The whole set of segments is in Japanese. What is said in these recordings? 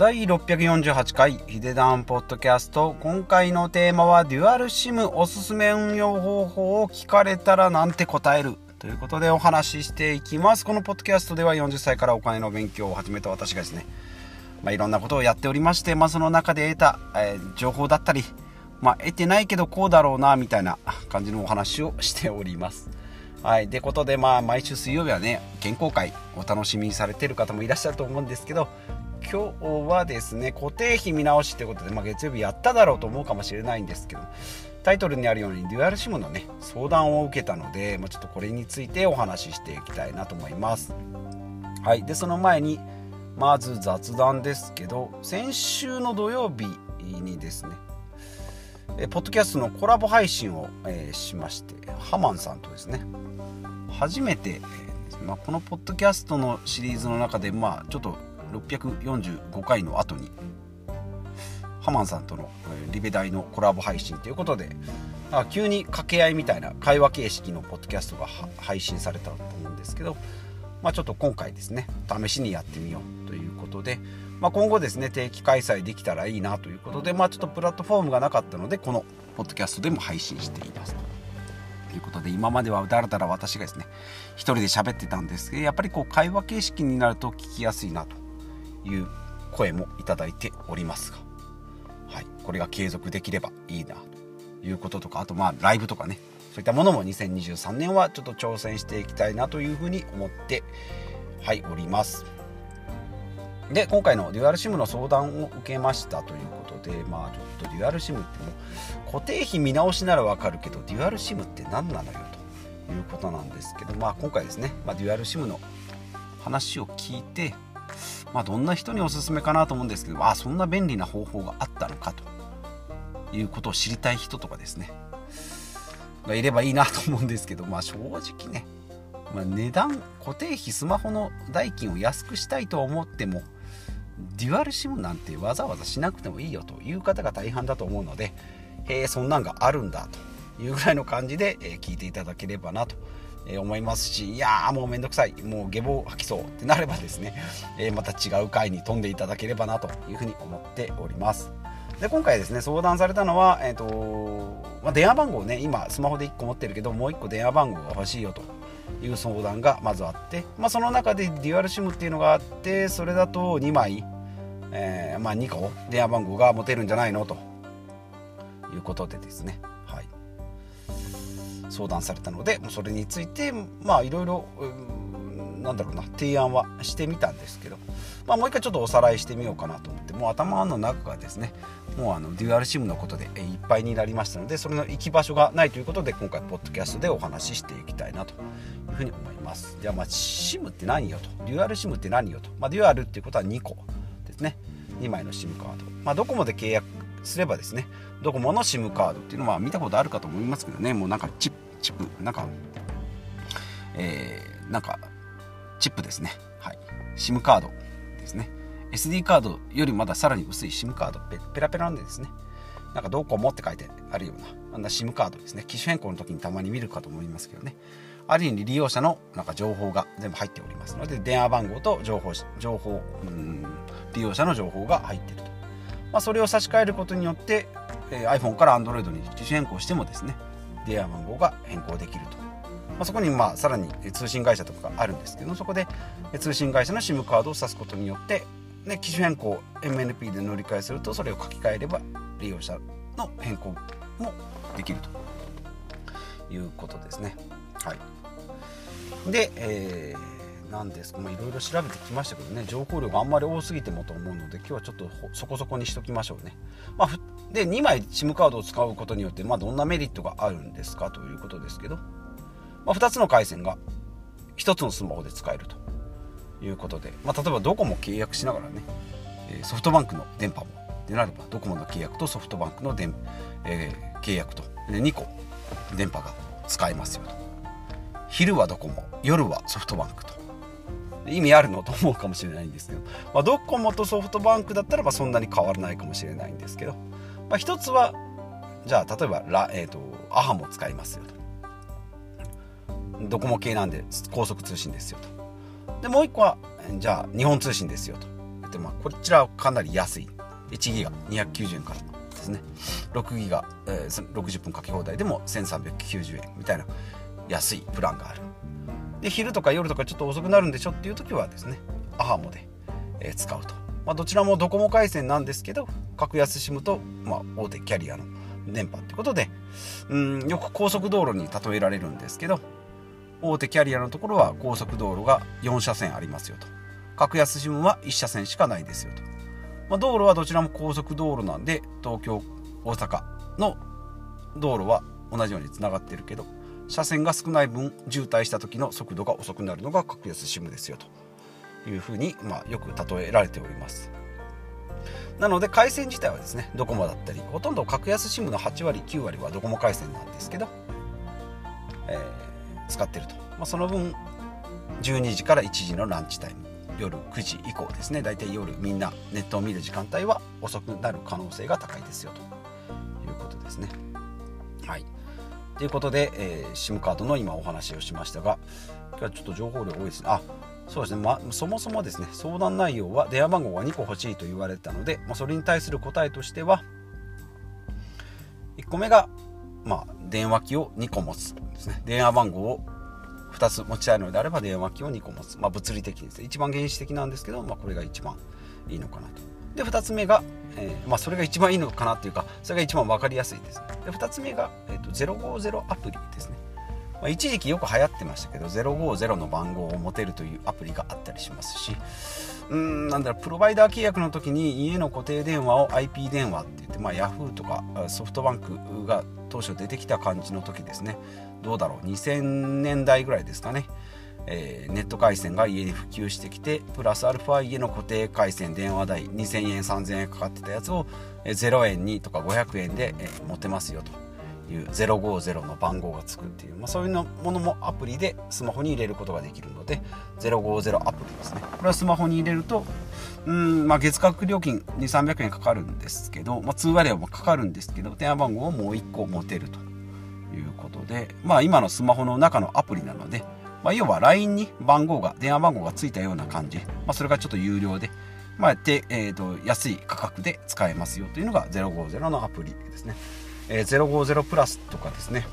第648回ヒデダンポッドキャスト。今回のテーマはデュアルシムおすすめ運用方法を聞かれたらなんて答える。ということでお話ししていきます。このポッドキャストでは40歳からお金の勉強を始めた私がですね、まあ、いろんなことをやっておりまして、まあ、その中で得た、えー、情報だったり、まあ、得てないけどこうだろうなみたいな感じのお話をしております。はい、でことで、まあ、毎週水曜日はね健康会お楽しみにされてる方もいらっしゃると思うんですけど今日はですね固定費見直しということで、まあ、月曜日やっただろうと思うかもしれないんですけどタイトルにあるようにデュアルシムのね相談を受けたので、まあ、ちょっとこれについてお話ししていきたいなと思います。はい。でその前にまず雑談ですけど先週の土曜日にですねえポッドキャストのコラボ配信を、えー、しましてハマンさんとですね初めて、えーまあ、このポッドキャストのシリーズの中で、まあ、ちょっと645回の後にハマンさんとのリベ大のコラボ配信ということで急に掛け合いみたいな会話形式のポッドキャストが配信されたと思うんですけど、まあ、ちょっと今回ですね試しにやってみようということで、まあ、今後ですね定期開催できたらいいなということで、まあ、ちょっとプラットフォームがなかったのでこのポッドキャストでも配信していますということで今まではだらだら私がですね一人で喋ってたんですけどやっぱりこう会話形式になると聞きやすいなと。いう声もいただいておりますが、はい、これが継続できればいいなということとかあとまあライブとかねそういったものも2023年はちょっと挑戦していきたいなというふうに思ってはいおります。で今回のデュアルシムの相談を受けましたということでまあちょっとデュアルシムっても固定費見直しならわかるけどデュアルシムって何なのよということなんですけどまあ今回ですね、まあ、デュアルシムの話を聞いてまあ、どんな人におすすめかなと思うんですけどあそんな便利な方法があったのかと。いうことを知りたい人とかですね。がいればいいなと思うんですけど、まあ、正直ね、まあ、値段固定費スマホの代金を安くしたいと思ってもデュアル SIM なんてわざわざしなくてもいいよという方が大半だと思うのでへえそんなんがあるんだというぐらいの感じで聞いていただければなとえ思いますしいやーもうめんどくさいもう下坊吐きそうってなればですね、えまた違う回に飛んでいただければなというふうに思っております。で今回ですね相談されたのは、えーとまあ、電話番号ね今スマホで1個持ってるけどもう1個電話番号が欲しいよという相談がまずあって、まあ、その中でデュアル SIM っていうのがあってそれだと2枚、えー、まあ、2個電話番号が持てるんじゃないの？ということでですね。相談されたのでそれについてまあいろいろなんだろうな提案はしてみたんですけど、まあ、もう一回ちょっとおさらいしてみようかなと思ってもう頭の中がですねもうあのデュアルシムのことでいっぱいになりましたのでそれの行き場所がないということで今回ポッドキャストでお話ししていきたいなというふうに思います。じゃあまあ SIM って何よとデュアル SIM って何よと、まあ、デュアルっていうことは2個ですね。2枚の SIM カード、まあ、ドコモで契約すればですねドコモの SIM カードっていうのは見たことあるかと思いますけどねもうなんかチップチップなんかえー、なんかチップですね。はい。SIM カードですね。SD カードよりまださらに薄い SIM カード。ペラペラなんでですね。なんかドコモって書いてあるようなあんな SIM カードですね。機種変更の時にたまに見るかと思いますけどね。ある意味利用者のなんか情報が全部入っておりますので電話番号と情報情報うん利用者の情報が入っていると、まあ、それを差し替えることによって、えー、iPhone から Android に機種変更してもですね電話番号が変更できると、まあ、そこにまあさらに通信会社とかがあるんですけどそこで通信会社の SIM カードを挿すことによって、ね、機種変更 MNP で乗り換えするとそれを書き換えれば利用者の変更もできるということですね。はい、で、えーなんです。かいろいろ調べてきましたけどね情報量があんまり多すぎてもと思うので今日はちょっとそこそこにしときましょうね、まあ、で2枚 SIM カードを使うことによって、まあ、どんなメリットがあるんですか？ということですけど、まあ、2つの回線が1つのスマホで使えると。いうことで、まあ、例えばドコモ契約しながらねソフトバンクの電波もでなればドコモの契約とソフトバンクの電、えー、契約と。で2個電波が使えますよと。昼はドコモ夜はソフトバンクと。意味あるのと思うかもしれないんですけど、まあ、ドコモとソフトバンクだったらばそんなに変わらないかもしれないんですけど、まあ、一つはじゃあ例えばラ、えーと、アハも使いますよと。ドコモ系なんで高速通信ですよと。でもう一個はじゃあ日本通信ですよと。くて、まあ、こちらはかなり安い。1ギガ290円からですね。6ギガ、えー、60分かけ放題でも1390円みたいな安いプランがある。で昼とか夜とかちょっと遅くなるんでしょ？っていう時はですねアハモで、え、使うと、まあ、どちらもドコモ回線なんですけど格安 SIM と、まあ、大手キャリアの電波ってことでうんよく高速道路に例えられるんですけど大手キャリアのところは高速道路が4車線ありますよと。格安 SIM は1車線しかないですよと、まあ、道路はどちらも高速道路なんで東京大阪の道路は同じようにつながってるけど車線が少ない分渋滞した時の速度が遅くなるのが格安 SIM ですよと。いうふうに、まあ、よく例えられております。なので回線自体はですねドコモだったりほとんど格安 SIM の8割9割はドコモ回線なんですけど、えー、使ってると、まあ、その分12時から1時のランチタイム。夜9時以降ですね。大体夜みんなネットを見る時間帯は遅くなる可能性が高いですよと。いうことですね。ということで、えー、SIM カードの今お話をしましたが今日はちょっと情報量多いですね。あそうですね、ま、そもそもですね相談内容は電話番号が2個欲しいと言われたので、まあ、それに対する答えとしては1個目が、まあ、電話機を2個持つですね。電話番号を2つ持ちたいのであれば電話機を2個持つ、まあ、物理的にですね。一番原始的なんですけど、まあ、これが一番いいのかなと。で2つ目が、えー、まあ、それが一番いいのかなっていうかそれが一番分かりやすいですで2つ目が、えーと、050アプリですね、まあ、一時期よく流行ってましたけど050の番号を持てるというアプリがあったりしますしうんなんだろうプロバイダー契約の時に家の固定電話を IP 電話って言って、まあ、ヤフーとかソフトバンクが当初出てきた感じの時ですね。どうだろう2000年代ぐらいですかね。えー、ネット回線が家に普及してきてプラスアルファ家の固定回線電話代2000円3000円かかってたやつを、えー、0円にとか500円で、えー、持てますよと。いう050の番号がつくっていう、まあ、そういうものもアプリでスマホに入れることができるので050アプリですね。これはスマホに入れるとうん、まあ、月額料金2300円かかるんですけど、まあ、通話料もかかるんですけど電話番号をもう1個持てるということで、まあ、今のスマホの中のアプリなのでまあ、要は LINE に番号が電話番号がついたような感じ、まあ、それがちょっと有料で、まあでえーと、安い価格で使えますよというのが050のアプリですね、えー、050プラスとかですね。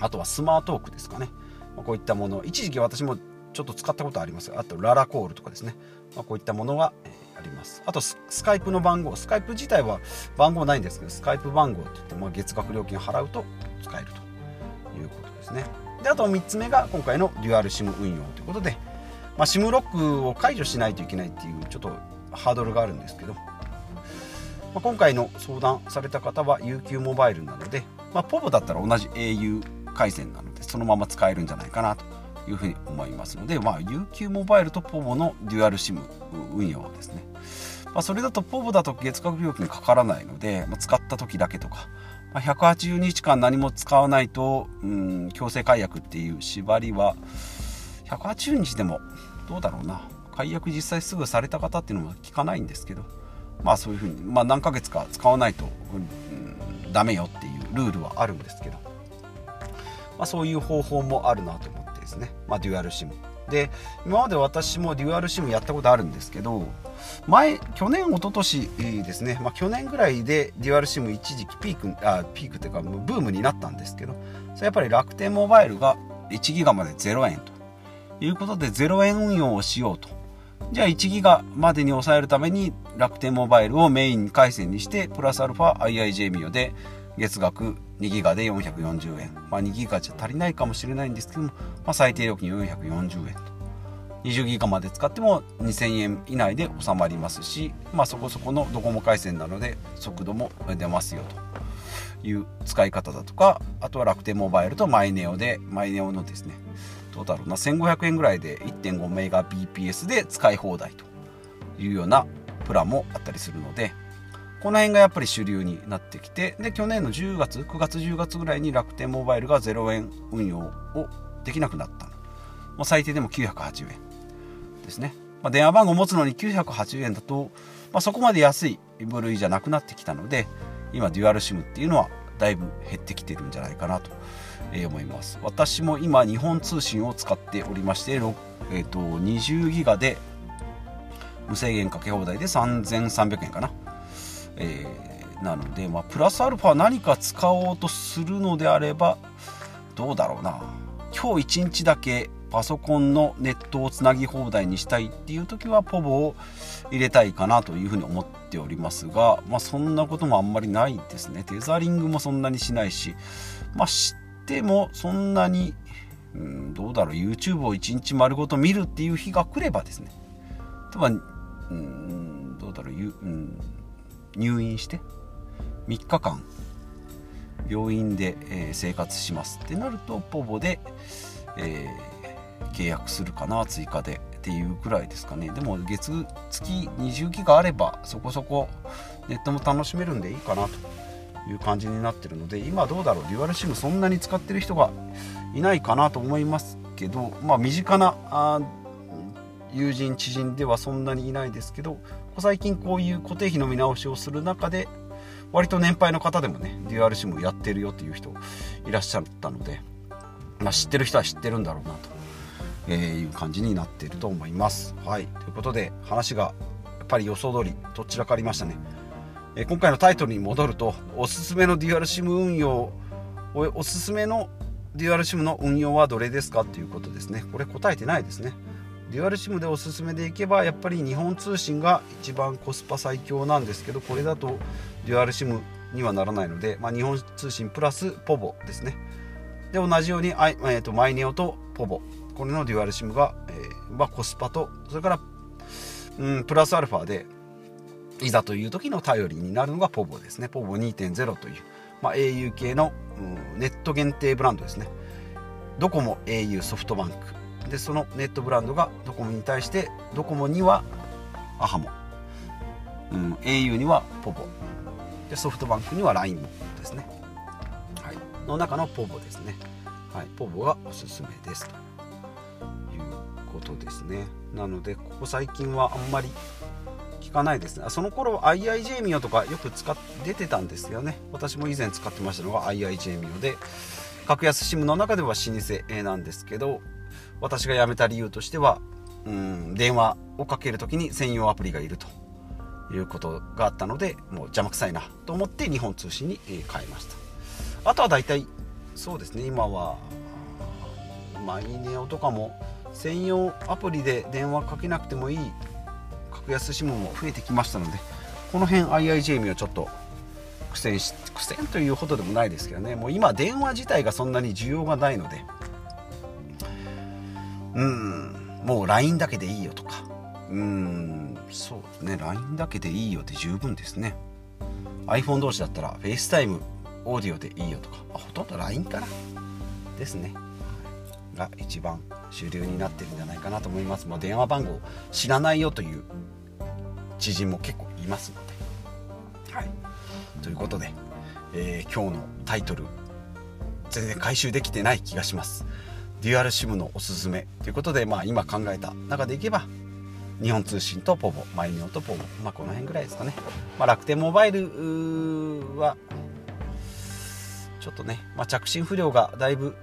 あとはスマートークですかね、まあ、こういったもの。一時期私もちょっと使ったことあります。あとララコールとかですね、まあ、こういったものが、えー、あります。あとスカイプの番号。スカイプ自体は番号ないんですけどスカイプ番号って言って、まあ、月額料金払うと使えるということですね。であと3つ目が今回のデュアル SIM 運用ということで、ま、SIM ロックを解除しないといけないっていうちょっとハードルがあるんですけど、まあ、今回の相談された方は UQ モバイルなので、まあ、POVO だったら同じ au 回線なのでそのまま使えるんじゃないかなというふうに思いますので、まあ、UQ モバイルと POVO のデュアル SIM 運用ですね、まあ、それだと POVO だと月額料金かからないので、まあ、使った時だけとかまあ、180日間何も使わないと、うん、強制解約っていう縛りは180日でもどうだろうな。解約実際すぐされた方っていうのは聞かないんですけどまあそういうふうに、まあ、何ヶ月か使わないと、うん、ダメよっていうルールはあるんですけど、まあ、そういう方法もあるなと思ってですね、まあ、デュアル SIM で今まで私もデュアル SIM やったことあるんですけど前去年一昨年ですね、まあ、去年ぐらいでデュアル SIM 一時期ピークあピークっていうかブームになったんですけどそれやっぱり楽天モバイルが1ギガまで0円ということで0円運用をしようと。じゃあ1ギガまでに抑えるために楽天モバイルをメイン回線にしてプラスアルファ IIJ ミオで月額2ギガで440円、まあ、2ギガじゃ足りないかもしれないんですけども、まあ、最低料金440円と。20ギガまで使っても2000円以内で収まりますし、まあ、そこそこのドコモ回線なので速度も出ますよと。いう使い方だとかあとは楽天モバイルとマイネオでマイネオのですねどうだろうな1500円ぐらいで1.5メガ BPS で使い放題というようなプランもあったりするのでこの辺がやっぱり主流になってきてで去年の10月9月10月ぐらいに楽天モバイルが0円運用をできなくなったもう最低でも980円ですね、まあ、電話番号を持つのに980円だと、まあ、そこまで安い部類じゃなくなってきたので今デュアル SIM っていうのはだいぶ減ってきてるんじゃないかなと思います。私も今日本通信を使っておりまして、えー、と20ギガで無制限かけ放題で3300円かな、えー、なので、まあ、プラスアルファ何か使おうとするのであればどうだろうな。今日1日だけパソコンのネットをつなぎ放題にしたいっていう時はポボを入れたいかなというふうに思っておりますが、まあ、そんなこともあんまりないですね。テザリングもそんなにしないし、まあ、知ってもそんなに、うん、どうだろう。YouTube を1日丸ごと見るっていう日が来ればですね。例えば、うん、どうだろう、うん、入院して3日間病院で、え、生活しますってなるとポボで、えー契約するかな追加でっていうぐらいですかね。でも月月20ギガあればそこそこネットも楽しめるんでいいかなという感じになってるので今どうだろう？デュアルシムそんなに使ってる人がいないかなと思いますけどまあ身近なあ友人知人ではそんなにいないですけど最近こういう固定費の見直しをする中で割と年配の方でもねデュアルシムやってるよっていう人いらっしゃったので、まあ、知ってる人は知ってるんだろうなとえ、いう感じになっていると思います。はいということで話がやっぱり予想通りどちらかありましたね。え、今回のタイトルに戻るとおすすめのデュアルシム運用おすすめのデュアルシムの運用はどれですかっていうことですね。これ答えてないですね。デュアルシムでおすすめでいけばやっぱり日本通信が一番コスパ最強なんですけどこれだとデュアルシムにはならないので、まあ、日本通信プラスポボですね。で同じように、えーとマイネオとポボ。これのデュアルシムが、えー、まあ、コスパとそれから、うん、プラスアルファでいざという時の頼りになるのがポボですね。ポボ2.0という、まあ、au 系の、うん、ネット限定ブランドですね。ドコモ au ソフトバンク。でそのネットブランドがドコモに対してドコモにはアハモ、うん、au にはポボでソフトバンクには LINE ですね、はい、の中のポボですね、はい、ポボがおすすめです。ということですね。なのでここ最近はあんまり聞かないですね。その頃 IIJ ミオとかよく使っ出てたんですよね。私も以前使ってましたのが IIJ ミオで格安 SIM の中では老舗なんですけど私が辞めた理由としてはうん電話をかける時に専用アプリがいると。いうことがあったのでもう邪魔くさいなと思って日本通信に変えました。あとは大体そうですね今はマイネオとかも専用アプリで電話かけなくてもいい格安 SIM も増えてきましたのでこの辺 IIJ ミをちょっと苦戦し苦戦というほどでもないですけどね。もう今電話自体がそんなに需要がないのでうん。もう LINE だけでいいよとか。うん。そうですね LINE だけでいいよって十分ですね。iPhone 同士だったら FaceTime オーディオでいいよとか。ほとんど LINE かなですね。が一番主流になってるんじゃないかなと思います。もう電話番号知らないよという知人も結構いますので。はい、ということで、えー、今日のタイトル全然回収できてない気がします。デュアルシムのおすすめということで、まあ、今考えた中でいけば日本通信とポボマイミオとポボ、まあ、この辺ぐらいですかね、まあ、楽天モバイルはちょっとね、まあ、着信不良がだいぶ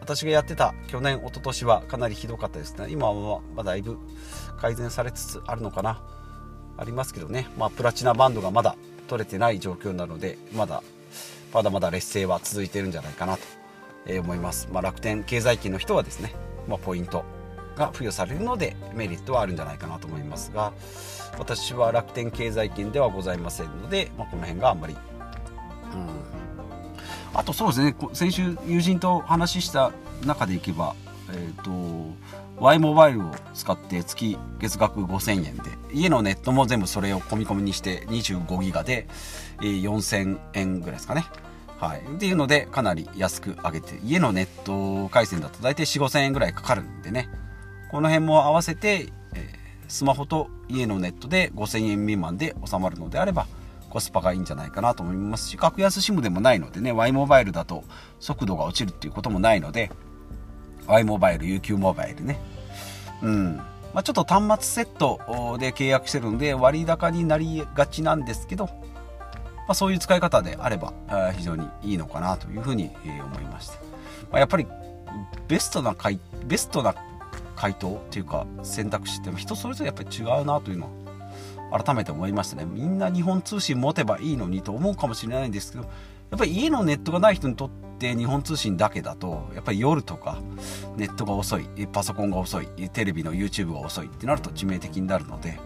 私がやってた去年一昨年はかなりひどかったですね。今はまだいぶ改善されつつあるのかな。ありますけどね、まあ、プラチナバンドがまだ取れてない状況なのでまだまだまだ劣勢は続いてるんじゃないかなと。思います、まあ、楽天経済圏の人はですね、まあ、ポイントが付与されるのでメリットはあるんじゃないかなと思いますが私は楽天経済圏ではございませんので、まあ、この辺があんまり、うんあとそうですね先週友人と話した中でいけば、えーと、Y モバイルを使って月月額5000円で家のネットも全部それを込み込みにして25ギガで、えー、4000円ぐらいですかね。はい、っていうのでかなり安く上げて家のネット回線だと大体4 5 0 0円ぐらいかかるんでねこの辺も合わせて、えー、スマホと家のネットで5000円未満で収まるのであればコスパがいいんじゃないかなと思いますし、格安 SIM でもないのでね、Y モバイルだと速度が落ちるっていうこともないので、Y モバイル、UQ モバイルね。うん。まあ、ちょっと端末セットで契約してるので割高になりがちなんですけど、まあ、そういう使い方であれば非常にいいのかなというふうに思いました。まあ、やっぱりベストな回ベストな回答っていうか選択肢って人それぞれやっぱり違うなというのは改めて思いましたねみんな日本通信持てばいいのにと思うかもしれないんですけどやっぱり家のネットがない人にとって日本通信だけだとやっぱり夜とかネットが遅いパソコンが遅いテレビの YouTube が遅いってなると致命的になるので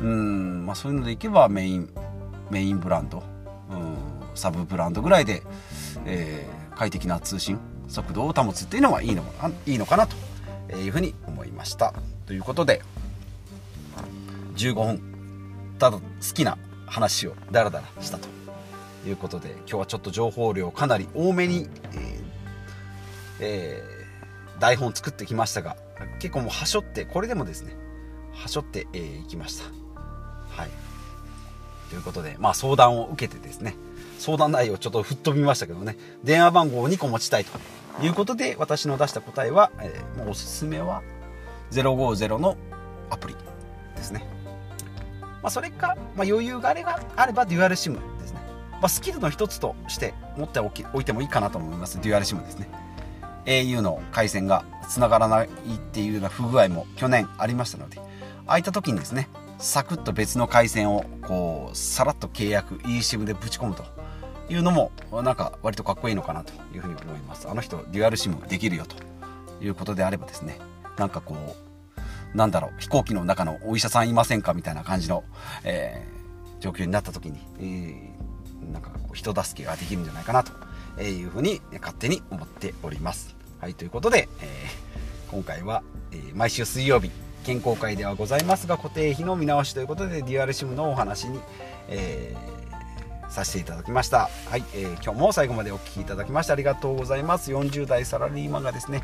うん、まあ、そういうのでいけばメインメインブランド、うん、サブブランドぐらいで、えー、快適な通信速度を保つっていうのはいいのいいのかなというふうに思いました。ということで15分ただ好きな話をダラダラしたということで今日はちょっと情報量かなり多めに、えーえー、台本作ってきましたが結構もうはしょってこれでもですねはしょってい、えー、きました。はい。ということでまあ相談を受けてですね相談内容ちょっと吹っ飛びましたけどね電話番号を2個持ちたいということで私の出した答えは、えー、もうおすすめは050のアプリですね、まあ、それか、まあ、余裕があればあればデュアル SIM ですね、まあ、スキルの一つとして持っておきおいてもいいかなと思います。デュアル SIM ですね。au の回線が繋がらないっていうような不具合も去年ありましたのでああいった時にですねサクッと別の回線をこうさらっと契約 eSIM でぶち込むというのもなんか割とかっこいいのかなというふうに思います。あの人デュアル SIM できるよということであればですね。なんかこうなんだろう飛行機の中のお医者さんいませんかみたいな感じの、えー、状況になった時に、えー、なんかこう人助けができるんじゃないかなというふうに勝手に思っております。はいということで、えー、今回は、えー、毎週水曜日健康会ではございますが固定費の見直しということでデュアル SIM のお話に、えーさせていただきました。はい、えー、今日も最後までお聴きいただきましてありがとうございます。40代サラリーマンがですね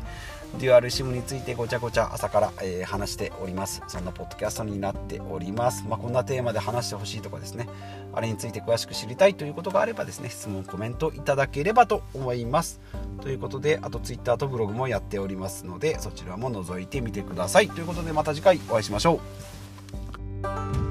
デュアル SIM についてごちゃごちゃ朝から、えー、話しております。そんなポッドキャストになっております、まあ、こんなテーマで話してほしいとかですねあれについて詳しく知りたいということがあればですね質問コメントいただければと思います。ということであと Twitter とブログもやっておりますのでそちらも覗いてみてください。ということでまた次回お会いしましょう。